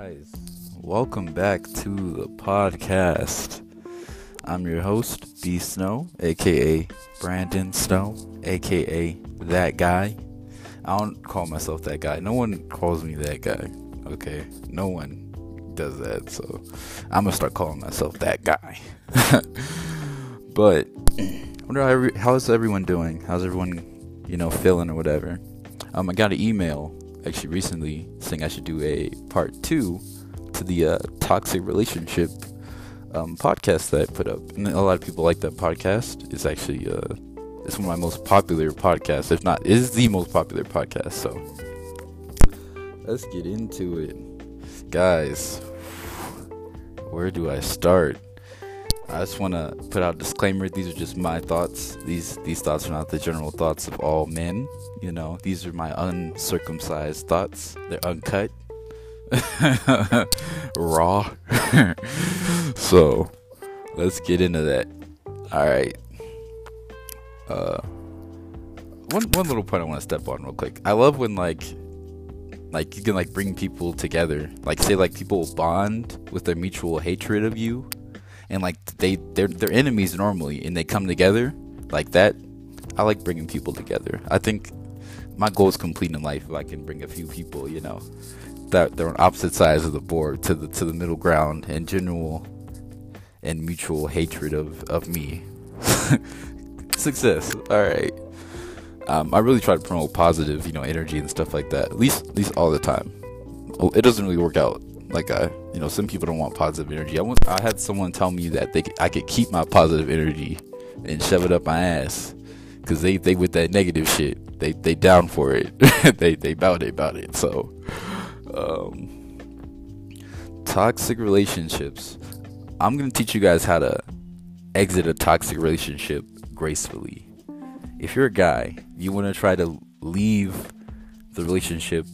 guys, welcome back to the podcast. I'm your host, B Snow, aka Brandon Snow, aka that guy. I don't call myself that guy. No one calls me that guy. Okay, no one does that. So I'm gonna start calling myself that guy. but wonder how how's everyone doing? How's everyone, you know, feeling or whatever? Um, I got an email actually recently saying I should do a part two to the uh, toxic relationship um, podcast that I put up. And a lot of people like that podcast. It's actually uh, it's one of my most popular podcasts, if not is the most popular podcast. So let's get into it, guys. Where do I start? I just want to put out a disclaimer. These are just my thoughts. These these thoughts are not the general thoughts of all men. You know, these are my uncircumcised thoughts. They're uncut, raw. so, let's get into that. All right. Uh, one one little point I want to step on real quick. I love when like like you can like bring people together. Like say like people bond with their mutual hatred of you and like they they're they're enemies normally and they come together like that. I like bringing people together. I think my goal is complete in life if i can bring a few people you know that they're on opposite sides of the board to the to the middle ground and general and mutual hatred of of me. Success. All right. Um, i really try to promote positive you know energy and stuff like that at least at least all the time. It doesn't really work out like I, you know, some people don't want positive energy. I want, I had someone tell me that they, I could keep my positive energy and shove it up my ass, cause they, they with that negative shit, they, they down for it. they, they bout it, about it. So, um, toxic relationships. I'm gonna teach you guys how to exit a toxic relationship gracefully. If you're a guy, you want to try to leave the relationship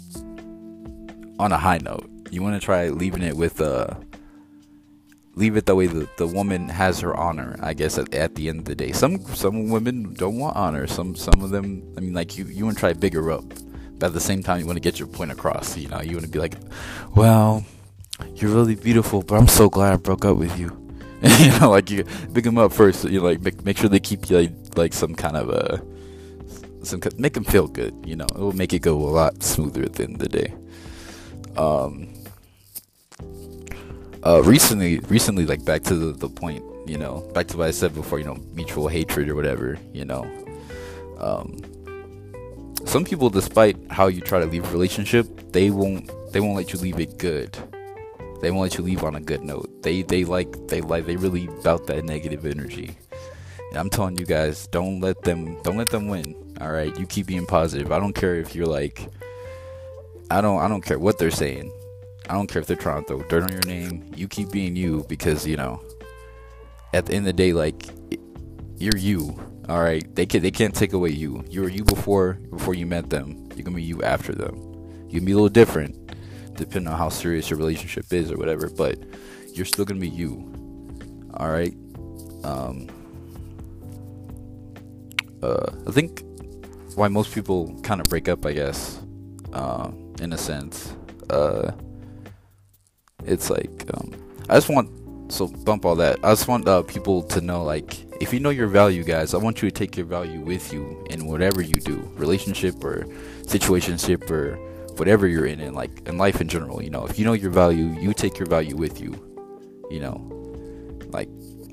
on a high note you want to try leaving it with uh leave it the way the, the woman has her honor i guess at, at the end of the day. Some some women don't want honor. Some some of them i mean like you you want to try bigger up. But at the same time you want to get your point across you know? You want to be like well you're really beautiful but i'm so glad i broke up with you. You know like you big them up first you know, like make, make sure they keep you like, like some kind of a some make them feel good you know? It will make it go a lot smoother at the end of the day. Um uh, recently, recently, like back to the, the point, you know, back to what I said before, you know, mutual hatred or whatever, you know. Um, some people, despite how you try to leave a relationship, they won't, they won't let you leave it good. They won't let you leave on a good note. They, they like, they like, they really bout that negative energy. And I'm telling you guys, don't let them, don't let them win. All right, you keep being positive. I don't care if you're like, I don't, I don't care what they're saying. I don't care if they're trying to throw dirt on your name. You keep being you because you know, at the end of the day, like you're you. All right, they can they can't take away you. You were you before before you met them. You're gonna be you after them. You can be a little different depending on how serious your relationship is or whatever, but you're still gonna be you. All right. Um. Uh, I think why most people kind of break up, I guess, uh, in a sense. Uh, it's like um, I just want so bump all that. I just want uh, people to know like if you know your value, guys, I want you to take your value with you in whatever you do, relationship or situationship or whatever you're in, in like in life in general. You know, if you know your value, you take your value with you. You know, like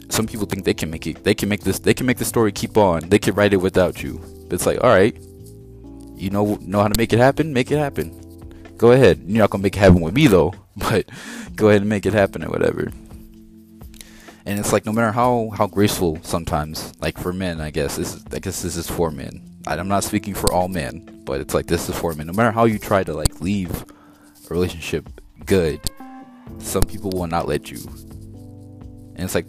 some people think they can make it, they can make this, they can make the story keep on. They can write it without you. It's like, all right, you know, know how to make it happen, make it happen. Go ahead. You're not gonna make it happen with me though, but go ahead and make it happen or whatever. And it's like no matter how how graceful sometimes, like for men, I guess this is I guess this is for men. I'm not speaking for all men, but it's like this is for men. No matter how you try to like leave a relationship good, some people will not let you. And it's like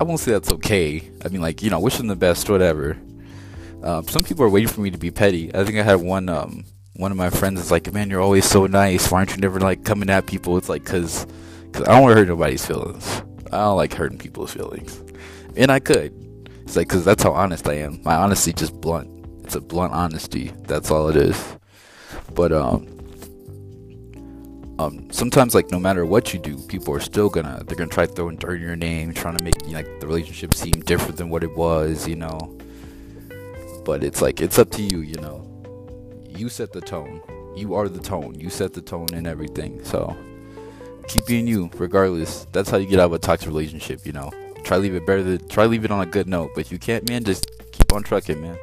I won't say that's okay. I mean, like you know, wishing the best, whatever. Um, some people are waiting for me to be petty. I think I had one um, one of my friends is like, "Man, you're always so nice. Why aren't you never like coming at people?" It's like, cause, cause I don't want to hurt nobody's feelings. I don't like hurting people's feelings, and I could. It's like, cause that's how honest I am. My honesty just blunt. It's a blunt honesty. That's all it is. But um, um, sometimes like no matter what you do, people are still gonna they're gonna try throwing dirt in your name, trying to make like the relationship seem different than what it was, you know. But it's like it's up to you, you know. You set the tone. You are the tone. You set the tone and everything. So keep being you, regardless. That's how you get out of a toxic relationship, you know. Try leave it better. Than, try leave it on a good note. But if you can't, man, just keep on trucking, man.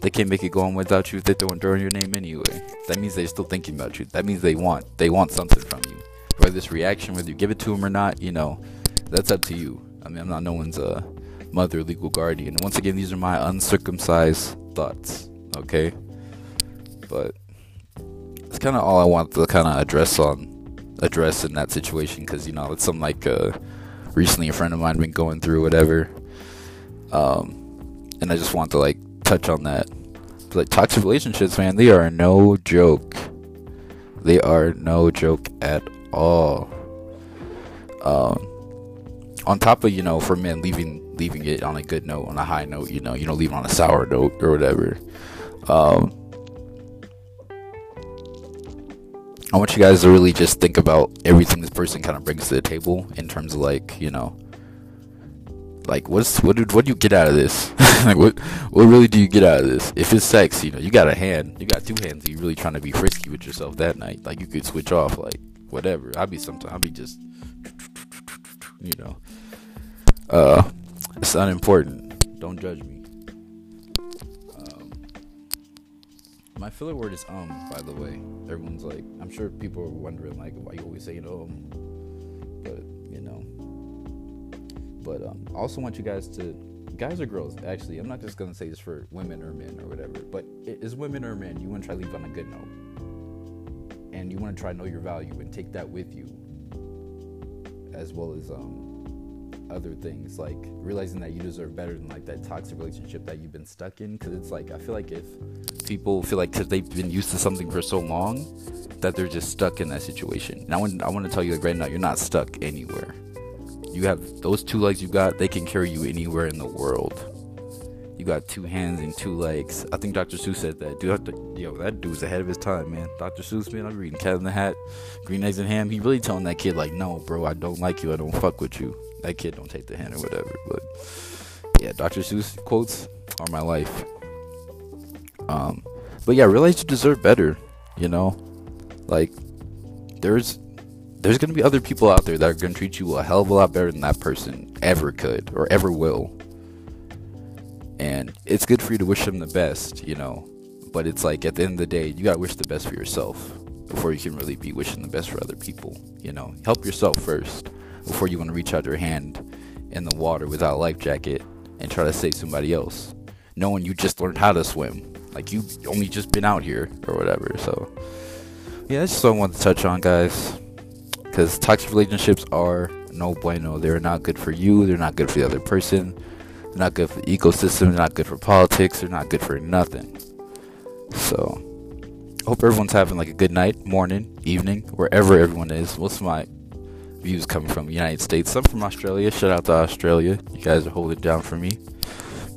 They can't make it go on without you if they're throwing dirt your name anyway. That means they're still thinking about you. That means they want they want something from you. Whether this reaction, whether you give it to them or not, you know, that's up to you. I mean, I'm not no one's uh, mother, legal guardian. Once again, these are my uncircumcised thoughts. Okay, but it's kind of all I want to kind of address on address in that situation because you know it's something like uh, recently a friend of mine been going through whatever, um, and I just want to like touch on that. Like toxic relationships, man, they are no joke. They are no joke at all. Um, on top of you know, for men leaving leaving it on a good note, on a high note, you know, you don't leave on a sour note or whatever. Um, I want you guys to really just think about everything this person kind of brings to the table in terms of like, you know, like what's what did what do you get out of this? like what what really do you get out of this? If it's sex, you know, you got a hand, you got two hands, you really trying to be frisky with yourself that night. Like you could switch off, like whatever. I'll be sometimes I'll be just you know. Uh it's unimportant. Don't judge me. My filler word is um, by the way. Everyone's like I'm sure people are wondering like why you always say you um but you know but um, I also want you guys to, guys or girls, actually, I'm not just gonna say this for women or men or whatever, but as women or men, you want to try to leave on a good note, and you want to try to know your value and take that with you, as well as um, other things like realizing that you deserve better than like that toxic relationship that you've been stuck in. Because it's like I feel like if people feel like because they've been used to something for so long that they're just stuck in that situation. Now, I want, I want to tell you like right now, you're not stuck anywhere you have those two legs you got, they can carry you anywhere in the world. You got two hands and two legs. I think Dr. Seuss said that. Dude, yo, that dude's ahead of his time, man. Dr. Seuss, man, I'm reading Cat in the Hat, Green Eggs and Ham. He really telling that kid, like, no, bro, I don't like you. I don't fuck with you. That kid don't take the hand or whatever. But yeah, Dr. Seuss quotes are my life. Um, but yeah, realize you deserve better. You know, like there's there's gonna be other people out there that are gonna treat you a hell of a lot better than that person ever could or ever will. And it's good for you to wish them the best, you know. But it's like at the end of the day, you gotta wish the best for yourself before you can really be wishing the best for other people. You know, help yourself first before you want to reach out your hand in the water without a life jacket and try to save somebody else, knowing you just learned how to swim. Like you only just been out here or whatever. So yeah, that's just what I want to touch on, guys because toxic relationships are no bueno. They're not good for you. They're not good for the other person. They're not good for the ecosystem. They're not good for politics. They're not good for nothing. So, hope everyone's having like a good night, morning, evening, wherever everyone is. Of my views coming from United States. Some from Australia. Shout out to Australia. You guys are holding down for me.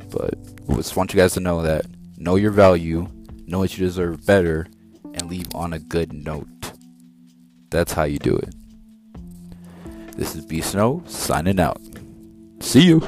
But just want you guys to know that know your value, know what you deserve better, and leave on a good note. That's how you do it. This is B Snow signing out. See you.